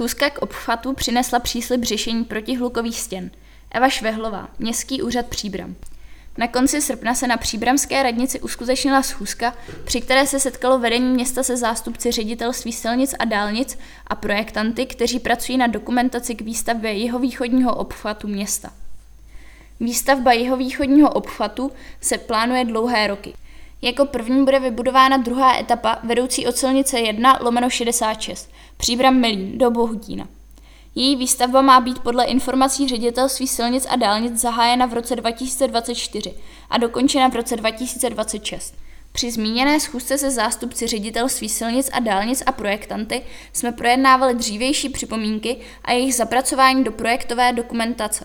Schůzka k obchvatu přinesla příslib řešení protihlukových stěn. Eva Švehlová, Městský úřad Příbram. Na konci srpna se na příbramské radnici uskutečnila schůzka, při které se setkalo vedení města se zástupci ředitelství silnic a dálnic a projektanty, kteří pracují na dokumentaci k výstavbě jeho východního obchvatu města. Výstavba jeho východního obchvatu se plánuje dlouhé roky. Jako první bude vybudována druhá etapa vedoucí od silnice 1 lomeno 66, příbram Milín do Bohutína. Její výstavba má být podle informací ředitelství silnic a dálnic zahájena v roce 2024 a dokončena v roce 2026. Při zmíněné schůzce se zástupci ředitelství silnic a dálnic a projektanty jsme projednávali dřívější připomínky a jejich zapracování do projektové dokumentace.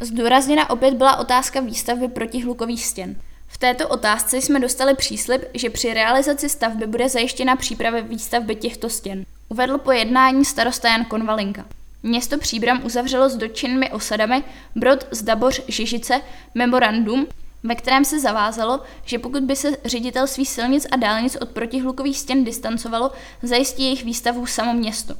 Zdůrazněna opět byla otázka výstavby protihlukových stěn. V této otázce jsme dostali příslip, že při realizaci stavby bude zajištěna příprava výstavby těchto stěn. Uvedl po jednání starosta Jan Konvalinka. Město Příbram uzavřelo s dotčenými osadami Brod, Zdaboř, Žižice memorandum, ve kterém se zavázalo, že pokud by se ředitelství silnic a dálnic od protihlukových stěn distancovalo, zajistí jejich výstavu samo město.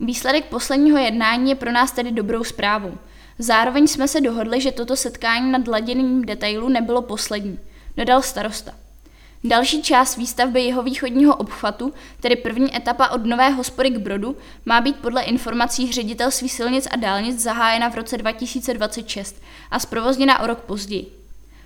Výsledek posledního jednání je pro nás tedy dobrou zprávou. Zároveň jsme se dohodli, že toto setkání nad laděním detailu nebylo poslední, dodal starosta. Další část výstavby jeho východního obchvatu, tedy první etapa od Nové hospody k Brodu, má být podle informací ředitelství silnic a dálnic zahájena v roce 2026 a zprovozněna o rok později.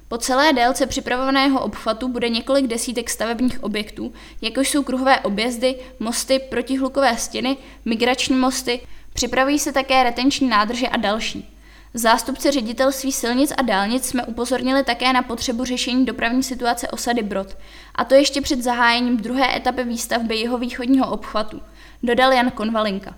Po celé délce připravovaného obchvatu bude několik desítek stavebních objektů, jakož jsou kruhové objezdy, mosty, protihlukové stěny, migrační mosty, připravují se také retenční nádrže a další. Zástupce ředitelství silnic a dálnic jsme upozornili také na potřebu řešení dopravní situace osady Brod, a to ještě před zahájením druhé etapy výstavby jeho východního obchvatu, dodal Jan Konvalinka.